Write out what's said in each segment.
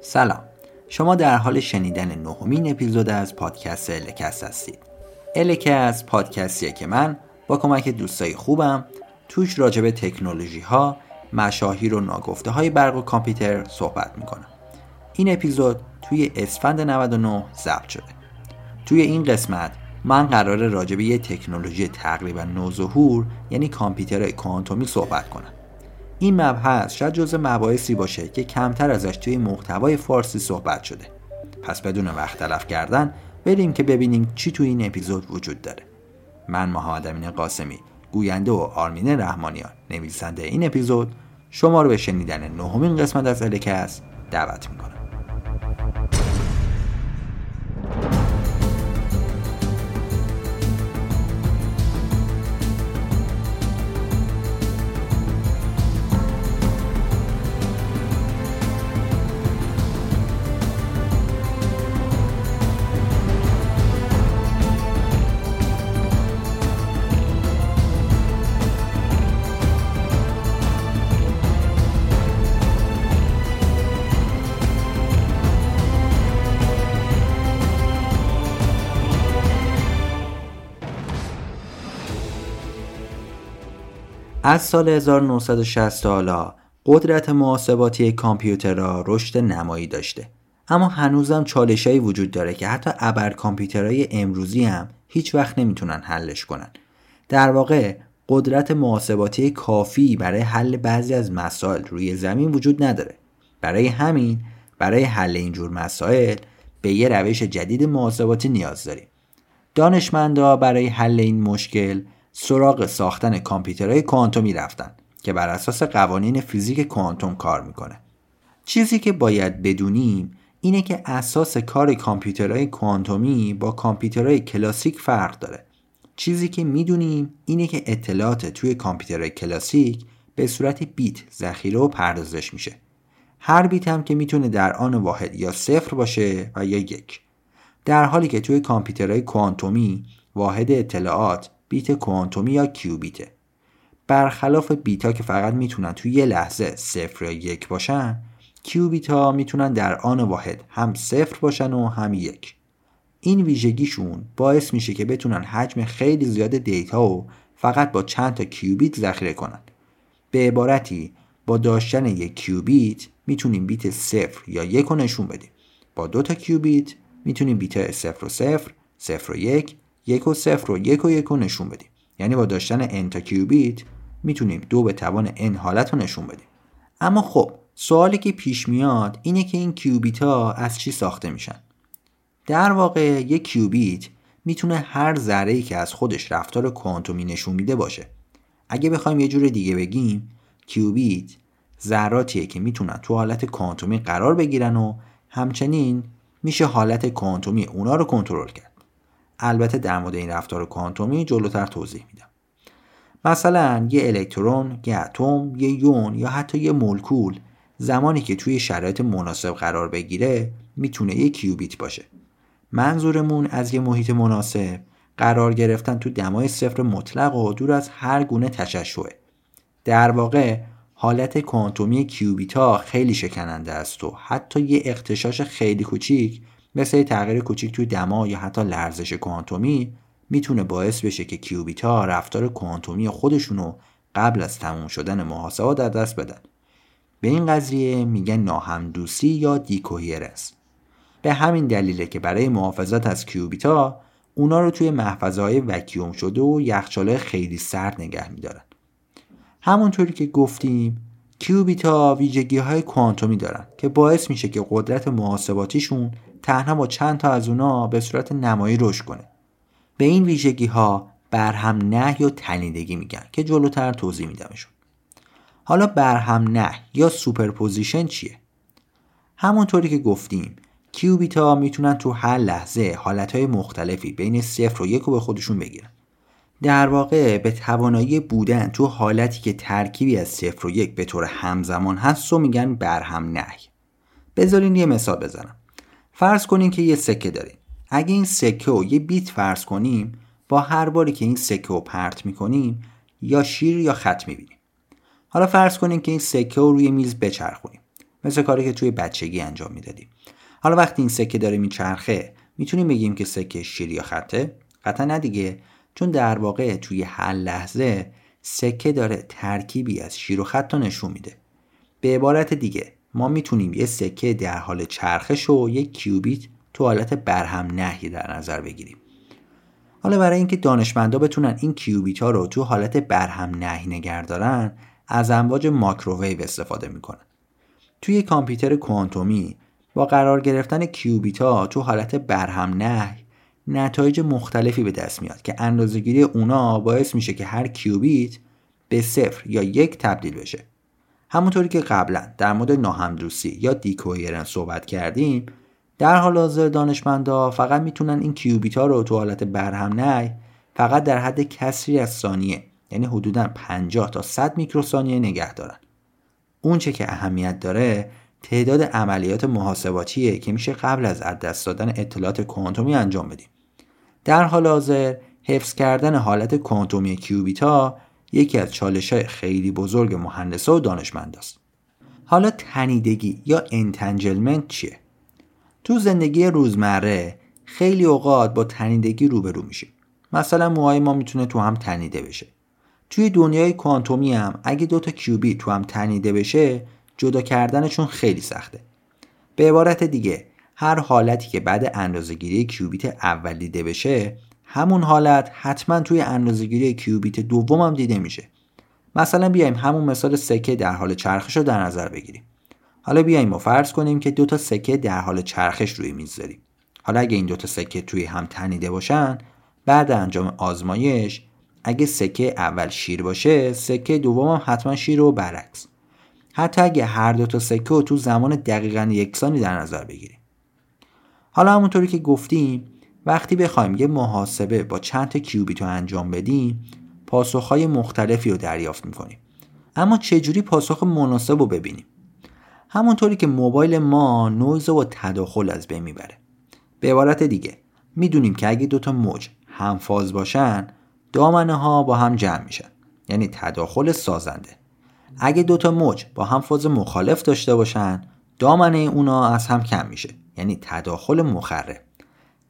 سلام. شما در حال شنیدن نهمین اپیزود از پادکست الکست هستید. الکست پادکستیه که من با کمک دوستای خوبم توش راجب تکنولوژی ها مشاهیر و ناگفته های برق و کامپیوتر صحبت می‌کنم. این اپیزود توی اسفند 99 ضبط شده. توی این قسمت من قرار راجب یه تکنولوژی تقریبا نوظهور یعنی کامپیوتر کوانتومی صحبت کنم. این مبحث شاید جزء مباحثی باشه که کمتر ازش توی محتوای فارسی صحبت شده. پس بدون وقت تلف کردن بریم که ببینیم چی توی این اپیزود وجود داره. من محمد امین قاسمی گوینده و آرمین رحمانیان. نویسنده این اپیزود شما رو به شنیدن نهمین قسمت از الکس دعوت می‌کنم از سال 1960 حالا قدرت محاسباتی کامپیوترها رشد نمایی داشته. اما هنوزم چالشهایی وجود داره که حتی ابر کامپیوترهای امروزی هم هیچ وقت نمی‌تونن حلش کنن. در واقع قدرت محاسباتی کافی برای حل بعضی از مسائل روی زمین وجود نداره. برای همین برای حل اینجور مسائل به یه روش جدید محاسباتی نیاز داریم. دانشمندا برای حل این مشکل سراغ ساختن کامپیوترهای کوانتومی رفتن که بر اساس قوانین فیزیک کوانتوم کار می‌کنه. چیزی که باید بدونیم اینه که اساس کار کامپیوترهای کوانتومی با کامپیوترهای کلاسیک فرق داره. چیزی که می‌دونیم اینه که اطلاعات توی کامپیوترهای کلاسیک به صورت بیت ذخیره و پردازش میشه. هر بیت هم که می‌تونه در آن واحد یا صفر باشه و یا یک. در حالی که توی کامپیوترهای کوانتومی واحد اطلاعات بیت کوانتومی یا کیوبیته برخلاف بیتا که فقط می‌تونن توی یه لحظه صفر یا یک باشن کیوبیت ها می‌تونن در آن واحد هم صفر باشن و هم یک. این ویژگیشون باعث میشه که بتونن حجم خیلی زیاد دیتا و فقط با چند تا کیوبیت ذخیره کنن. به عبارتی با داشتن یک کیوبیت می‌تونیم بیت صفر یا یک رو نشون بدیم. با دو تا کیوبیت می‌تونیم بیت صفر و صفر صفر و یک یک و صفر و یک و یک رو نشون بدیم. یعنی با داشتن n تا کیوبیت می‌تونیم دو به توان n حالت رو نشون بدیم. اما خب سوالی که پیش میاد اینه که این کیوبیت ها از چی ساخته میشن؟ در واقع یک کیوبیت می‌تونه هر ذره ای که از خودش رفتار کوانتومی نشون میده باشه. اگه بخوایم یه جور دیگه بگیم کیوبیت ذراتیه که می‌تونن تو حالت کوانتومی قرار بگیرن و همچنین میشه حالت کوانتومی اونا رو کنترل کرد. البته در مورد این رفتار کوانتومی جلوتر توضیح میدم مثلا یه الکترون، یه اتم، یه یون یا حتی یه مولکول زمانی که توی شرایط مناسب قرار بگیره می‌تونه یه کیوبیت باشه. منظورمون از یه محیط مناسب قرار گرفتن تو دمای صفر مطلق و دور از هر گونه تشعشعه. در واقع حالت کوانتومی کیوبیت خیلی شکننده است و حتی یه اختشاش خیلی کوچیک مثل تغییر کوچیک توی دما یا حتی لرزش کوانتومی می‌تونه باعث بشه که کیوبیتا رفتار کوانتومی خودشونو قبل از تموم شدن محاسبات در دست بدن. به این قضیه میگن ناهمدوسی یا دیکوهیرنس. به همین دلیله که برای محافظت از کیوبیتا اونا رو توی محفظه های وکیوم شده و یخچاله خیلی سرد نگه میدارن. همونطوری که گفتیم کیوبیتا ویژگی های کوانتومی دارن که باعث میشه که قدرت محاسباتیشون تنها با چند تا از اونا به صورت نمایی رشد کنه. به این ویژگی ها برهم نهی یا تنیدگی میگن که جلوتر توضیح میدمشون. حالا برهم نهی یا superposition چیه؟ همونطوری که گفتیم کیوبیت ها می‌تونن تو هر لحظه حالت مختلفی بین صفر و یک رو به خودشون بگیرن. در واقع به توانایی بودن تو حالتی که ترکیبی از صفر و یک به طور همزمان هست و میگن برهم نهی بذارین یه مثال بزنم. فرض کنین که یه سکه دارین اگه این سکه رو یه بیت فرض کنیم با هر باری که این سکه رو پرت می‌کنیم یا شیر یا خط می‌بینیم. حالا فرض کنیم که این سکه رو روی میز بچرخونیم. مثل کاری که توی بچگی انجام می‌دادیم. حالا وقتی این سکه داره میچرخه می‌تونیم بگیم که سکه شیر یا خطه؟ قطعا نه دیگه. چون در واقع توی هر لحظه سکه داره ترکیبی از شیر و خط نشون میده. به عبارت دیگه ما می‌تونیم یه سکه در حال چرخش و یک کیوبیت تو حالت برهم نهی در نظر بگیریم. حالا برای اینکه دانشمندا بتونن این کیوبیت ها رو تو حالت برهم نهی نگه دارن از امواج ماکروویو استفاده می‌کنن. توی کامپیوتر کوانتومی با قرار گرفتن کیوبیت ها تو حالت برهم نهی نتایج مختلفی به دست میاد که اندازهگیری اونا باعث میشه که هر کیوبیت به صفر یا یک تبدیل بشه. همونطوری که قبلا در مورد ناهمدوستی یا دیکویرن صحبت کردیم در حال حاضر دانشمندا فقط می‌تونن این کیوبیت ها رو تو حالت برهم نه فقط در حد کسری از ثانیه یعنی حدودا 50 تا 100 میکروثانیه نگه دارن. اون چه که اهمیت داره تعداد عملیات محاسباتیه که میشه قبل از از دست دادن اطلاعات کوانتومی انجام بدیم. در حال حاضر حفظ کردن حالت کوانتومی کیوبیتا یکی از چالش های خیلی بزرگ مهندسا و دانشمند است. حالا تنیدگی یا انتنجلمنت چیه؟ تو زندگی روزمره خیلی اوقات با تنیدگی روبرو میشیم. مثلا موهای ما می‌تونه تو هم تنیده بشه. توی دنیای کوانتومی هم اگه دوتا کیوبی تو هم تنیده بشه جدا کردنشون خیلی سخته. به عبارت دیگه هر حالتی که بعد اندازهگیری کیوبیت اول دیده بشه همون حالت حتما توی اندازهگیری کیوبیت دوم هم دیده میشه. مثلا بیایم همون مثال سکه در حال چرخش رو در نظر بگیریم. حالا بیایم و فرض کنیم که دو تا سکه در حال چرخش روی میز داریم. حالا اگه این دو تا سکه توی هم تنیده باشن بعد انجام آزمایش اگه سکه اول شیر باشه سکه دوم هم حتما شیر و برعکس. حتی اگه هر دو تا سکه رو تو زمان دقیقا یکسانی در نظر بگیریم. حالا همونطوری که گفتیم وقتی بخوایم یه محاسبه با چند تا کیوبیت رو انجام بدیم پاسخهای مختلفی رو دریافت می‌کنیم. اما چجوری پاسخ مناسب رو ببینیم؟ همونطوری که موبایل ما نویز و تداخل از بین می‌بره. به عبارت دیگه می‌دونیم که اگه دوتا موج همفاز باشن دامنه ها با هم جمع میشن. یعنی تداخل سازنده. اگه دوتا موج با هم فاز مخالف داشته باشن دامنه اونا از هم کم میشه. یعنی تداخل مخرب.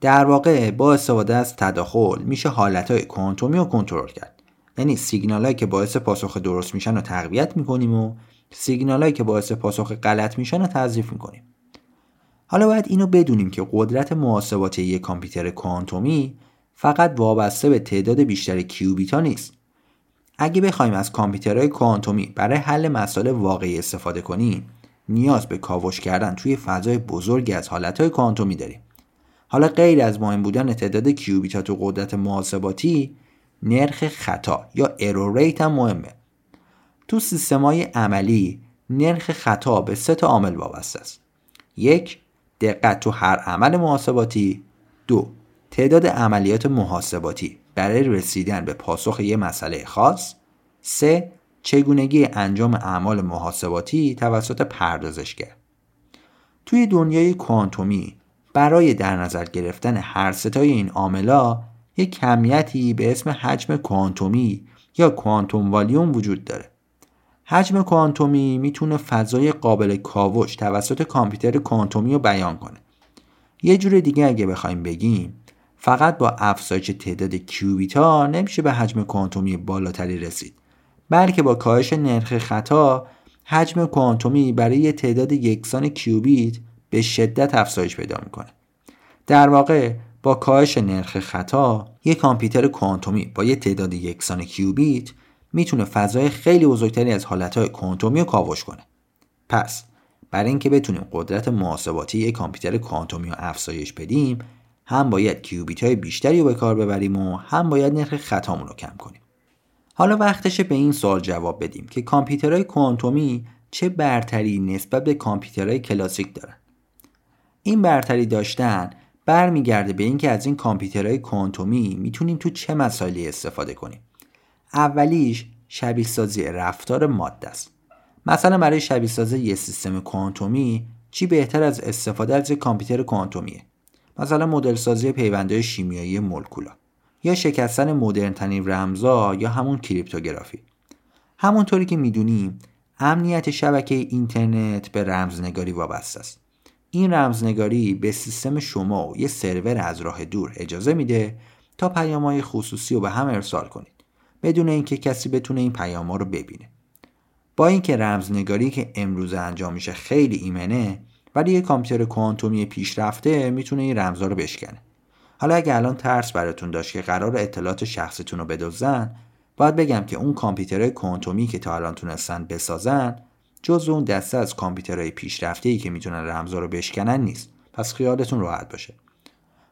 در واقع با استفاده از تداخل میشه حالتهای کوانتومی رو کنترل کرد. یعنی سیگنال که باعث پاسخ درست میشن رو تقویت می‌کنیم و سیگنال که باعث پاسخ غلط میشن رو تضعیف می‌کنیم. حالا باید اینو بدونیم که قدرت محاسباتی یک کامپیوتر کوانتومی فقط وابسته به تعداد بیشتر کیوبیتا نیست. اگه بخوایم از کامپیوترهای کوانتومی برای حل مسائل واقعی استفاده کنیم نیاز به کاوش کردن توی فضای بزرگی از حالتهای کوانتومی داریم. حالا غیر از مهم بودن تعداد کیوبیتا و قدرت محاسباتی نرخ خطا یا error rate هم مهمه. تو سیستمای عملی نرخ خطا به سه تا عامل وابسته است. یک دقت تو هر عمل محاسباتی. دو تعداد عملیات محاسباتی برای رسیدن به پاسخ یک مسئله خاص. سه چگونگی انجام اعمال محاسباتی توسط پردازشگر توی دنیای کوانتومی برای در نظر گرفتن هر ستای این عاملا یک کمیتی به اسم حجم کوانتومی یا کوانتوم والیوم وجود داره. حجم کوانتومی می‌تونه فضای قابل کاوش توسط کامپیوتر کوانتومی رو بیان کنه. یه جور دیگه اگه بخوایم بگیم فقط با افزایش تعداد کیوبیتا نمیشه به حجم کوانتومی بالاتری رسید بلکه با کاهش نرخ خطا حجم کوانتومی برای تعداد یکسان کیوبیت به شدت افزایش پیدا می‌کنه. در واقع با کاهش نرخ خطا یک کامپیوتر کوانتومی با یه تعداد یکسان کیوبیت می‌تونه فضای خیلی بزرگتری از حالتهای کوانتومی رو کاوش کنه. پس برای اینکه بتونیم قدرت محاسباتی یک کامپیوتر کوانتومی رو افزایش بدیم هم باید کیوبیت های بیشتری رو به کار ببریم و هم باید نرخ خطامون رو کم کنیم. حالا وقتشه به این سوال جواب بدیم که کامپیوترهای کوانتومی چه برتری نسبت به کامپیوترهای کلاسیک دارن. این برتری داشتن برمیگرده به اینکه از این کامپیوترهای کوانتومی می‌تونیم تو چه مسائلی استفاده کنیم. اولیش شبیه سازی رفتار ماده است. مثلا برای شبیه سازی یه سیستم کوانتومی چی بهتر از استفاده از یک کامپیوتر کوانتومیه؟ مثلا مدل سازی پیونده شیمیایی مولکولا یا شکستن مدرن ترین رمزا یا همون کریپتوگرافی. همونطوری که می‌دونیم امنیت شبکه اینترنت به رمزنگاری وابسته است. این رمزنگاری به سیستم شما و یه سرور از راه دور اجازه میده تا پیامهای خصوصی رو به هم ارسال کنید بدون اینکه کسی بتونه این پیام رو ببینه. با اینکه رمزنگاری که امروز انجام میشه خیلی ایمنه ولی یه کامپیوتر کوانتومی پیشرفته می‌تونه این رمزها رو بشکنه. حالا اگه الان ترس براتون داشت که قرار اطلاعات شخصیتون رو بدزدن باید بگم که اون کامپیوترهای کوانتومی که تا الان تونستن بسازن جز اون دسته از کامپیوترهای پیشرفته ای که می‌تونن رمزها رو بشکنن نیست. پس خیالتون راحت باشه.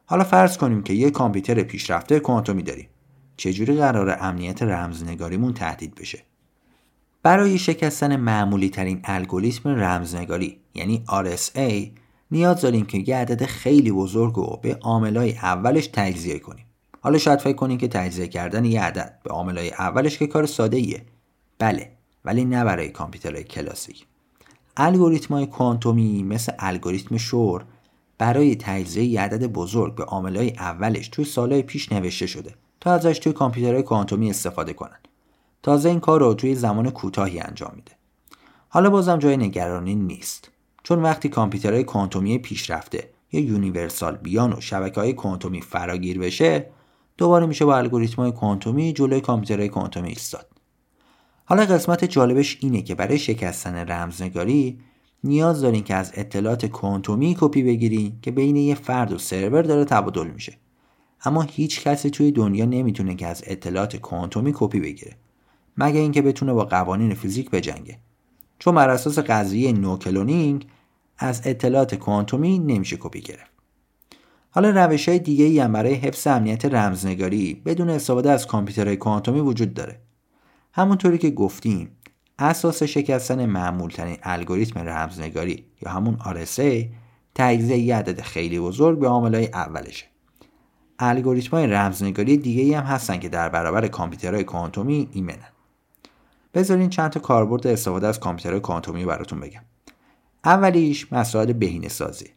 حالا فرض کنیم که یه کامپیوتر پیشرفته کوانتومی داریم. چجوری قرار امنیت رمزنگاریمون تهدید بشه؟ برای شکستن معمولی ترین الگوریتم رمزنگاری یعنی RSA نیاز داریم که یه عدد خیلی بزرگ رو به عاملای اولش تجزیه کنیم. حالا شاید فکر کنیم که تجزیه کردن یه عدد به عاملای اولش که کار ساده ایه بله. ولی نه برای کامپیوترهای کلاسیک. الگوریتم های کوانتومی مثل الگوریتم شور برای تجزیه عدد بزرگ به عاملای اولش توی سالهای پیش نوشته شده تا ازش توی کامپیوترهای کوانتومی استفاده کنن. تازه این کار رو توی زمان کوتاهی انجام میده. حالا بازم جای نگرانی نیست. چون وقتی کامپیوترهای کوانتومی پیشرفته یا universal بیان و شبکه های کوانتومی فراگیر بشه دوباره میشه با الگوریتم های کوانتومی جلوی کامپیوترهای کوانتومی ایستاد. حالا قسمت جالبش اینه که برای شکستن رمزنگاری نیاز دارین که از اطلاعات کوانتومی کپی بگیرین که بین یه فرد و سرور داره تبادل میشه. اما هیچ کسی توی دنیا نمی‌تونه که از اطلاعات کوانتومی کپی بگیره مگه اینکه بتونه با قوانین فیزیک بجنگه. چون بر اساس قضیه no-cloning از اطلاعات کوانتومی نمیشه کپی گرفت. حالا روش های دیگه هم برای حفظ امنیت رمزنگاری بدون استفاده از کامپیوترهای کوانتومی وجود داره. همونطوری که گفتیم اساس شکستن معمول ترین الگوریتم رمزنگاری یا همون RSA تجزیه یه عدد خیلی بزرگ به عاملای اولشه. الگوریتم های رمزنگاری دیگه ای هم هستن که در برابر کامپیوترهای کوانتومی ایمنن. بذارین چند تا کاربرد استفاده از کامپیوترهای کوانتومی براتون بگم. اولیش مسائل بهینه سازی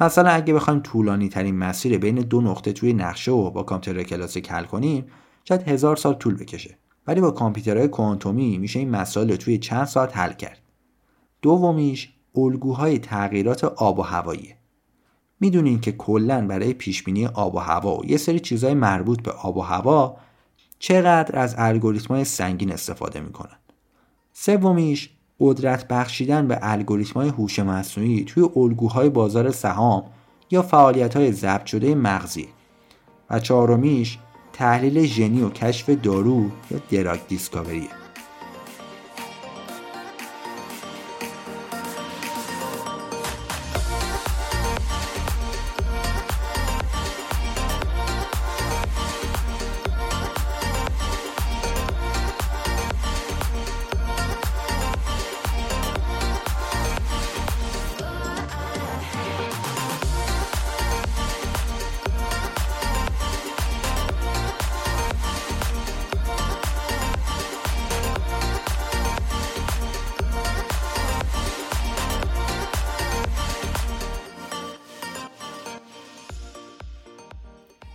مثلا اگه بخوایم طولانی ترین مسیر بین دو نقطه توی نقشه و با کامپیوتر کلاسیک حل کنیم شاید هزار سال طول بکشه. ولی با کامپیوترهای کوانتومی میشه این مسائل رو توی چند ساعت حل کرد. دومیش الگوهای تغییرات آب و هوایی. می‌دونین که کلا برای پیشبینی آب و هوا و یه سری چیزهای مربوط به آب و هوا چقدر از الگوریتم‌های سنگین استفاده می‌کنن. سومیش قدرت بخشیدن به الگوریتم‌های هوش مصنوعی توی الگوهای بازار سهام یا فعالیت‌های ضبط شده مغزی و چهارمیش تحلیل ژنی و کشف دارو یا دراگ دیسکاوریه.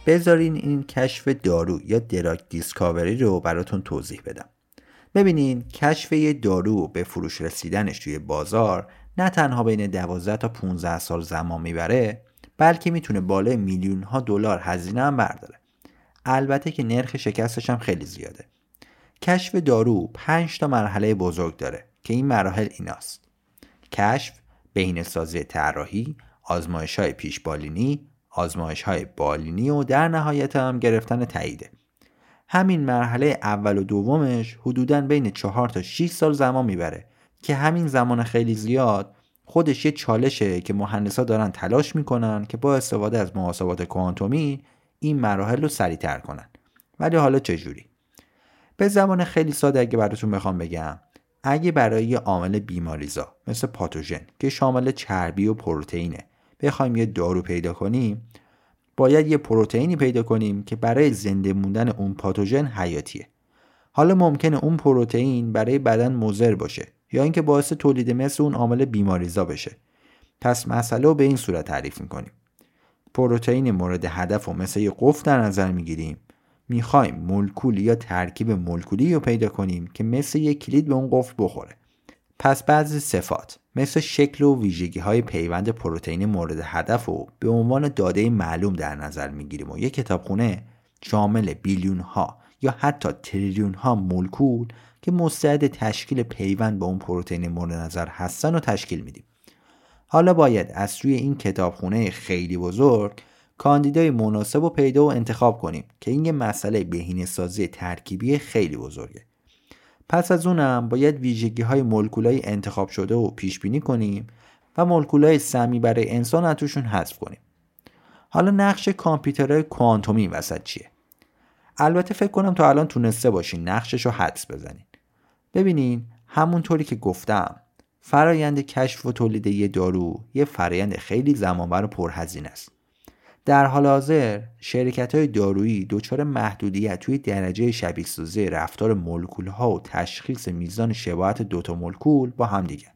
بذارین این کشف دارو یا دراگ دیسکاوری رو براتون توضیح بدم. ببینین کشف یه دارو به فروش رسیدنش توی بازار نه تنها بین 12 تا 15 سال زمان می‌بره بلکه می‌تونه بالای میلیون ها دلار هزینه هم برداره. البته که نرخ شکستش هم خیلی زیاده. کشف دارو 5 تا مرحله بزرگ داره که این مراحل ایناست. کشف بین سازی طراحی آزمایش های پیش بالینی آزمایش های بالینی و در نهایت هم گرفتن تاییده. همین مرحله اول و دومش حدودا بین 4 تا 6 سال زمان می‌بره که همین زمان خیلی زیاد خودش یه چالشه که مهندسا دارن تلاش می‌کنن که با استفاده از محاسبات کوانتومی این مراحل رو سریعتر کنن. ولی حالا چجوری به زمان خیلی ساده اگه براتون بخوام بگم اگه برای یه عامل بیماریزا مثل پاتوژن که شامل چربی و پروتئینه بخوایم یه دارو پیدا کنیم باید یه پروتئینی پیدا کنیم که برای زنده موندن اون پاتوژن حیاتیه. حالا ممکنه اون پروتئین برای بدن مضر باشه یا اینکه باعث تولید مثل اون عامل بیماریزا بشه. پس مسئله رو به این صورت تعریف می‌کنیم. پروتئین مورد هدف و مثل یه قفل در نظر می‌گیریم. می‌خوایم مولکول یا ترکیب مولکولی رو پیدا کنیم که مثل یک کلید به اون قفل بخوره. پس بعضی صفات. مثل شکل و ویژگی های پیوند پروتئین مورد هدف رو به عنوان داده معلوم در نظر می‌گیریم و یک کتابخونه شامل بیلیون ها یا حتی تریلیون ها مولکول که مستعد تشکیل پیوند با اون پروتئین مورد نظر هستن و تشکیل میدیم. حالا باید از روی این کتابخونه خیلی بزرگ کاندیدای مناسب و پیدا و انتخاب کنیم که این یه مسئله بهینه سازی ترکیبی خیلی بزرگه. پس از اونم باید ویژگی های مولکولای انتخاب شده و پیش بینی کنیم و مولکولای سمی برای انسان توشون حذف کنیم. حالا نقش کامپیوترهای کوانتومی وسط چیه؟ البته فکر کنم تا الان تونسته باشین نقشش رو حدس بزنین. ببینین همونطوری که گفتم فرایند کشف و تولید یه دارو یه فرایند خیلی زمانبر و پرهزینه است. در حال حاضر شرکت های دارویی دچار محدودیت توی درجه شبیه سازی رفتار مولکول ها و تشخیص میزان شباهت دوتا مولکول با هم دیگر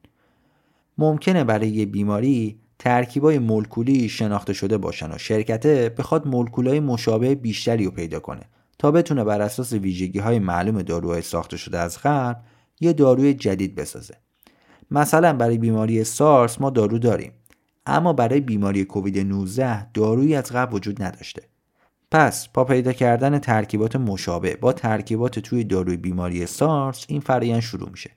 ممکنه برای یه بیماری ترکیبای مولکولی شناخته شده باشن و شرکت بخواد مولکولای مشابه بیشتری رو پیدا کنه تا بتونه بر اساس ویژگی های معلوم داروهای ساخته شده از قبل یه داروی جدید بسازه. مثلا برای بیماری سارس ما دارو داریم. اما برای بیماری کووید 19 دارویی از قبل وجود نداشته. پس با پیدا کردن ترکیبات مشابه با ترکیبات توی داروی بیماری سارس این فرایند شروع میشه.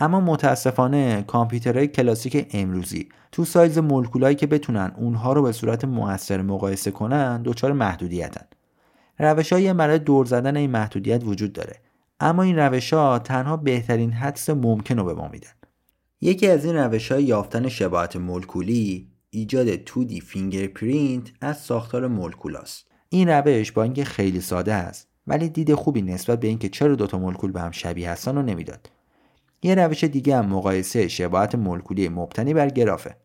اما متاسفانه کامپیوترهای کلاسیک امروزی تو سایز مولکولایی که بتونن اونها رو به صورت موثر مقایسه کنن دچار محدودیتن. روش های برای دور زدن این محدودیت وجود داره. اما این روش ها تنها بهترین حدس ممکن رو به ما میدن. یکی از این روش های یافتن شباهت مولکولی ایجاد 2D fingerprint از ساختار مولکول است. این روش با اینکه خیلی ساده است ولی دید خوبی نسبت به اینکه چرا دوتا مولکول به هم شبیه هستن رو نمی‌داد. یه روش دیگه هم مقایسه شباهت مولکولی مبتنی بر گرافه.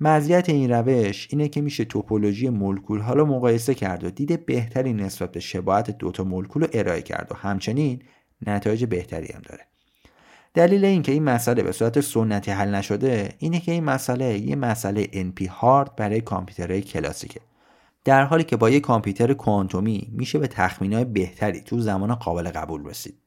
مزیت این روش اینه که میشه توپولوژی مولکول ها رو مقایسه کرد و دید بهتری نسبت به شباهت دوتا مولکول رو ارائه کرد و همچنین نتایج بهتری هم داره. دلیل اینکه این مسئله به صورت سنتی حل نشده اینه که این مسئله یه مسئله NP هارد برای کامپیوترهای کلاسیکه. در حالی که با یه کامپیوتر کوانتومی میشه به تخمینهای بهتری تو زمان قابل قبول رسید.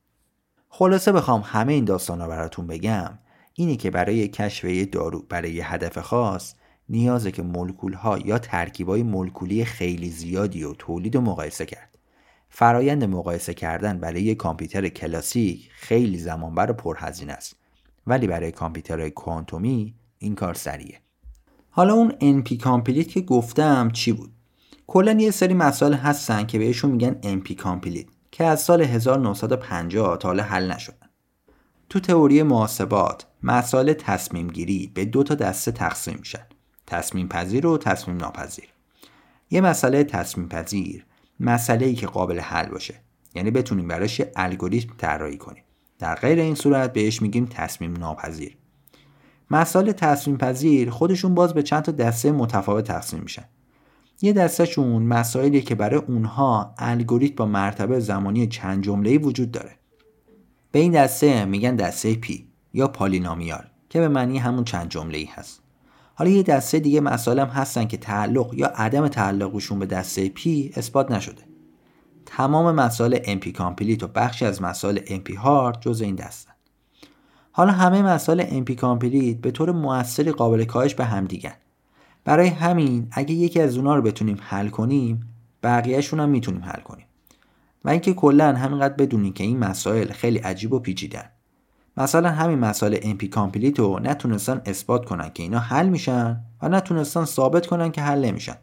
خلاصه بخوام همه این داستان رو براتون بگم. اینه که برای کشف یه دارو برای یه هدف خاص نیازه که مولکول ها یا ترکیب های مولکولی خیلی زیادی و تولید و مقایسه کرد. فرایند مقایسه کردن برای یک کامپیوتر کلاسیک خیلی زمانبر و پرهزینه است. ولی برای کامپیوترهای کوانتومی این کار سریعه حالا اون NP complete که گفتم چی بود؟ کلا یه سری مسائل هستن که بهشون میگن NP complete که از سال 1950 تا حالا حل نشدن. تو تئوری محاسبات مسائل تصمیم گیری به دو تا دسته تقسیم میشن. تصمیم پذیر و تصمیم ناپذیر یه مسئله تصمیم پذیر مسئله ای که قابل حل باشه. یعنی بتونیم براش الگوریتم طراحی کنیم. در غیر این صورت بهش میگیم تصمیم ناپذیر. مسائل تصمیم پذیر خودشون باز به چند تا دسته متفاوت تقسیم میشن. یه دستهشون مسائلی که برای اونها الگوریتم با مرتبه زمانی چند جمله وجود داره. به این دسته میگن دسته P یا polynomial که به معنی همون چند جمله ای هست. حالا یه دسته دیگه مسائل هم هستن که تعلق یا عدم تعلقشون به دسته P اثبات نشده. تمام مسائل NP complete و بخشی از مسائل NP hard جز این دستن. حالا همه مسائل NP complete به طور موثری قابل کاهش به هم دیگن. برای همین اگه یکی از اونا رو بتونیم حل کنیم بقیهشون هم می‌تونیم حل کنیم. و اینکه کلا همینقدر بدونیم که این مسائل خیلی عجیب و پیچیدن. مثلا همین مسائل NP complete رو نتونستن اثبات کنن که اینا حل میشن و نتونستن ثابت کنن که حل نمیشن.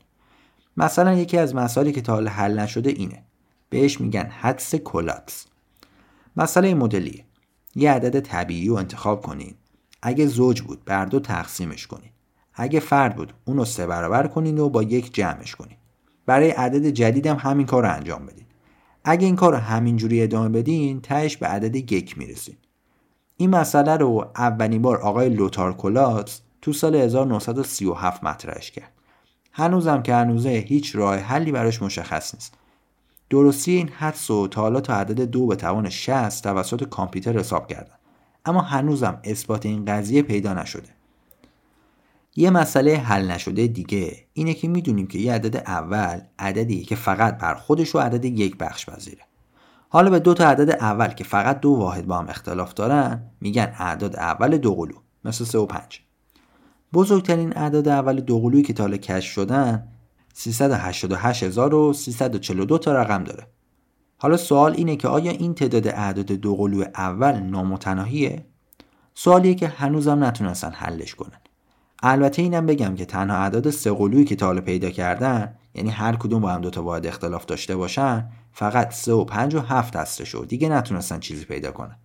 مثلا یکی از مسائلی که تا حال حل نشده اینه. بهش میگن حدس کولاتز. مسئله مدلی یه عدد طبیعی رو انتخاب کنین. اگه زوج بود بر دو تقسیمش کنین. اگه فرد بود اونو سه برابر کنین و با یک جمعش کنین. برای عدد جدیدم همین کار رو انجام بدین. اگه این کار رو همینجوری ادامه بدین تهش به عدد یک می‌رسین. این مسئله رو اولین بار آقای لوتار کولاتس تو سال 1937 مطرحش کرد. هنوزم که هنوزه هیچ راه حلی براش مشخص نیست. درستی این حدس و تا حالا تا عدد دو به توان 60 توسط کامپیوتر حساب کردن. اما هنوزم اثبات این قضیه پیدا نشده. یه مسئله حل نشده دیگه اینه که می‌دونیم که یه عدد اول عددی که فقط بر خودش و عدد یک بخش پذیره حالا به دو تا عدد اول که فقط دو واحد با هم اختلاف دارن میگن اعداد اول دو قلو مثل 3 و 5 بزرگترین اعداد اول دو قلویی که تا کشف شدن 388342 تا رقم داره. حالا سوال اینه که آیا این تعداد اعداد دو قلو اول نامتناهیه؟ سوالیه که هنوزم نتونستن حلش کنن. البته اینم بگم که تنها اعداد سه قلویی که تا حالا پیدا کردن یعنی هر کدوم با هم دوتا واحد اختلاف داشته باشن فقط 3 و 5 و 7 هستش و دیگه نتونستن چیزی پیدا کنن.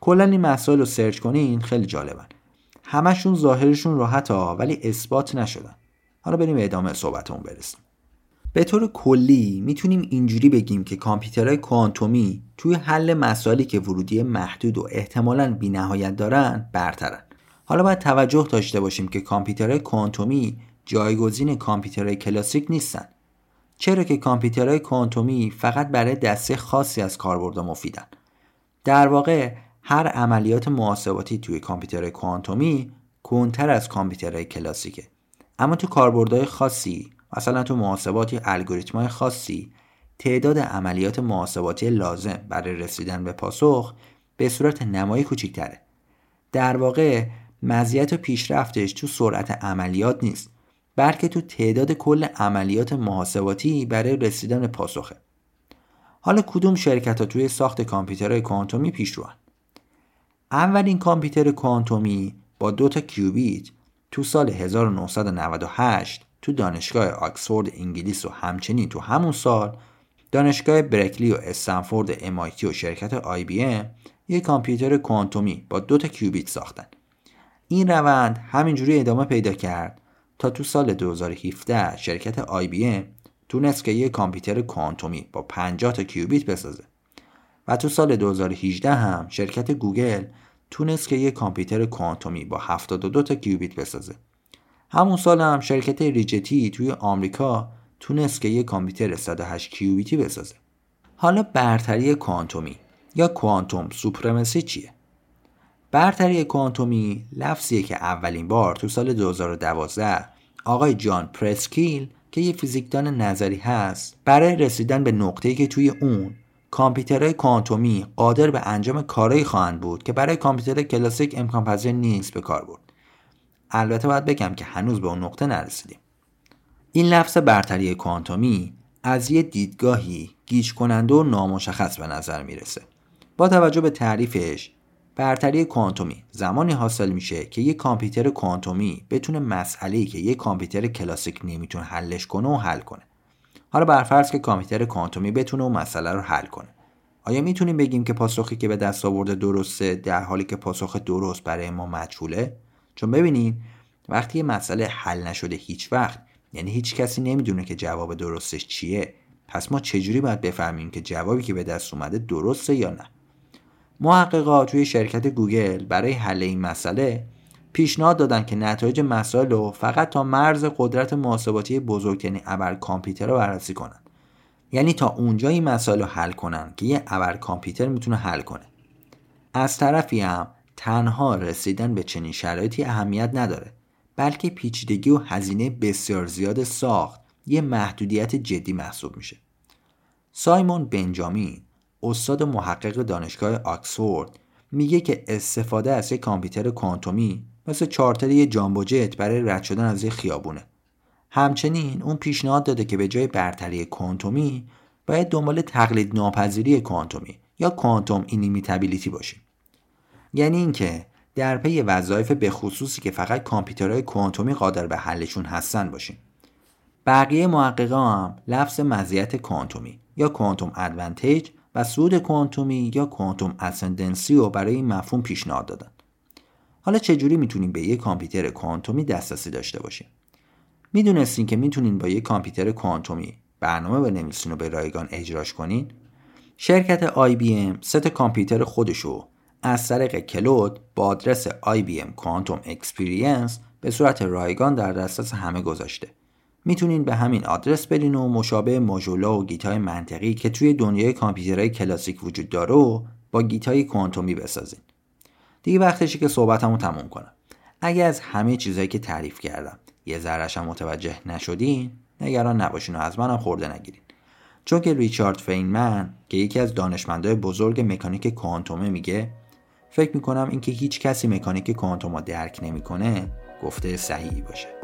کلا این مسائل رو سرچ کنین خیلی جالبن. همشون ظاهرشون راحت ها ولی اثبات نشدن. حالا بریم به ادامه صحبتمون برسیم. به طور کلی می‌تونیم اینجوری بگیم که کامپیوترهای کوانتومی توی حل مسائلی که ورودی محدود و احتمالاً بینهایت دارن برترن. حالا باید توجه داشته باشیم که کامپیوترهای کوانتومی جایگزین کامپیوترهای کلاسیک نیستن. چرا که کامپیوترهای کوانتومی فقط برای دسته خاصی از کاربردا مفیدن. در واقع هر عملیات محاسباتی توی کامپیوترهای کوانتومی کنتر از کامپیوترهای کلاسیکه. اما تو کاربردهای خاصی مثلا تو محاسبات یا الگوریتم‌های خاصی تعداد عملیات محاسباتی لازم برای رسیدن به پاسخ به صورت نمایی کوچکتره. در واقع مزیت و پیشرفتش تو سرعت عملیات نیست. بلکه تو تعداد کل عملیات محاسباتی برای رسیدن پاسخه. حالا کدوم شرکت ها توی ساخت کامپیوترهای کوانتومی پیشروان اولین کامپیوتر کوانتومی با دو تا کیوبیت تو سال 1998 تو دانشگاه آکسفورد انگلیس و همچنین تو همون سال دانشگاه برکلی و استنفورد MIT و شرکت IBM یک کامپیوتر کوانتومی با دو تا کیوبیت ساختن. این روند همینجوری ادامه پیدا کرد تا تو سال 2017 شرکت IBM تونست که یک کامپیوتر کوانتومی با 50 تا کیوبیت بسازه. و تو سال 2018 هم شرکت گوگل تونست که یک کامپیوتر کوانتومی با 72 تا کیوبیت بسازه. همون سال هم شرکت ریجتی توی آمریکا تونست که یک کامپیوتر 108 کیوبیتی بسازه. حالا برتری کوانتومی یا کوانتوم سوپرمسی چیه؟ برتری کوانتومی لفظیه که اولین بار تو سال 2012 آقای جان پرسکیل که یه فیزیکدان نظری هست برای رسیدن به نقطه‌ای که توی اون کامپیوترهای کوانتومی قادر به انجام کارهایی خواهند بود که برای کامپیوتر کلاسیک امکان پذیر نیست به کار برد. البته باید بگم که هنوز به اون نقطه نرسیدیم. این لفظ برتری کوانتومی از یه دیدگاهی گیج کننده و نامشخص به نظر می‌رسه. با توجه به تعریفش برتری کوانتومی. زمانی حاصل میشه که یک کامپیوتر کوانتومی بتونه مسئله‌ای که یک کامپیوتر کلاسیک نمی‌تونه حلش کنه و حل کنه. حالا برفرض که کامپیوتر کوانتومی بتونه اون مسئله رو حل کنه. آیا می‌تونیم بگیم که پاسخی که به دست آورده درسته در حالی که پاسخ درست برای ما مجهوله؟ چون ببینید وقتی یه مسئله حل نشده هیچ وقت یعنی هیچ کسی نمی‌دونه که جواب درستش چیه پس ما چجوری باید بفهمیم که جوابی که به دست اومده درسته یا نه؟ محققا توی شرکت گوگل برای حل این مسئله پیشنهاد دادن که نتایج مسائل رو فقط تا مرز قدرت محاسباتی بزرگ یعنی ابر کامپیوتر رو بررسی کنن. یعنی تا اونجا این مسائل رو حل کنن که یه ابر کامپیوتر می‌تونه حل کنه. از طرفی هم تنها رسیدن به چنین شرایطی اهمیت نداره بلکه پیچیدگی و هزینه بسیار زیاد ساخت. یه محدودیت جدی محسوب میشه. سایمون بنجامین استاد محقق دانشگاه آکسفورد میگه که استفاده از یک کامپیوتر کوانتومی مثل چارتر یه جامبو جت برای رد شدن از یه خیابونه. همچنین اون پیشنهاد داده که به جای برتری کوانتومی باید دنبال تقلید ناپذیری کوانتومی یا quantum inimitability باشیم. یعنی اینکه در پی وظایف به خصوصی که فقط کامپیوترهای کوانتومی قادر به حلشون هستن باشیم. بقیه محققا هم لفظ مزیت کوانتومی یا quantum advantage و سود کوانتومی یا quantum ascendancy رو برای این مفهوم پیشنهاد دادن. حالا چجوری می‌تونیم به یک کامپیوتر کوانتومی دسترسی داشته باشیم؟ می‌دونستین که می‌تونین با یک کامپیوتر کوانتومی برنامه بنویسین و به رایگان اجراش کنین؟ شرکت ام ست کامپیوتر خودشو از طریق کلود با آدرس IBM Quantum Experience به صورت رایگان در دسترس همه گذاشته. می‌تونین به همین آدرس برین و مشابه ماژولا و گیتای منطقی که توی دنیای کامپیوترهای کلاسیک وجود داره و با گیتای کوانتومی بسازین. دیگه وقتشه که صحبتمو تموم کنم. اگه از همه چیزهایی که تعریف کردم یه ذرهش متوجه نشدین نگران نباشین و از منم خورده نگیرین. چون که ریچارد فینمن که یکی از دانشمندای بزرگ مکانیک کوانتومه میگه فکر می‌کنم اینکه هیچ کسی مکانیک کوانتوم درک نمی‌کنه گفته صحیحی باشه.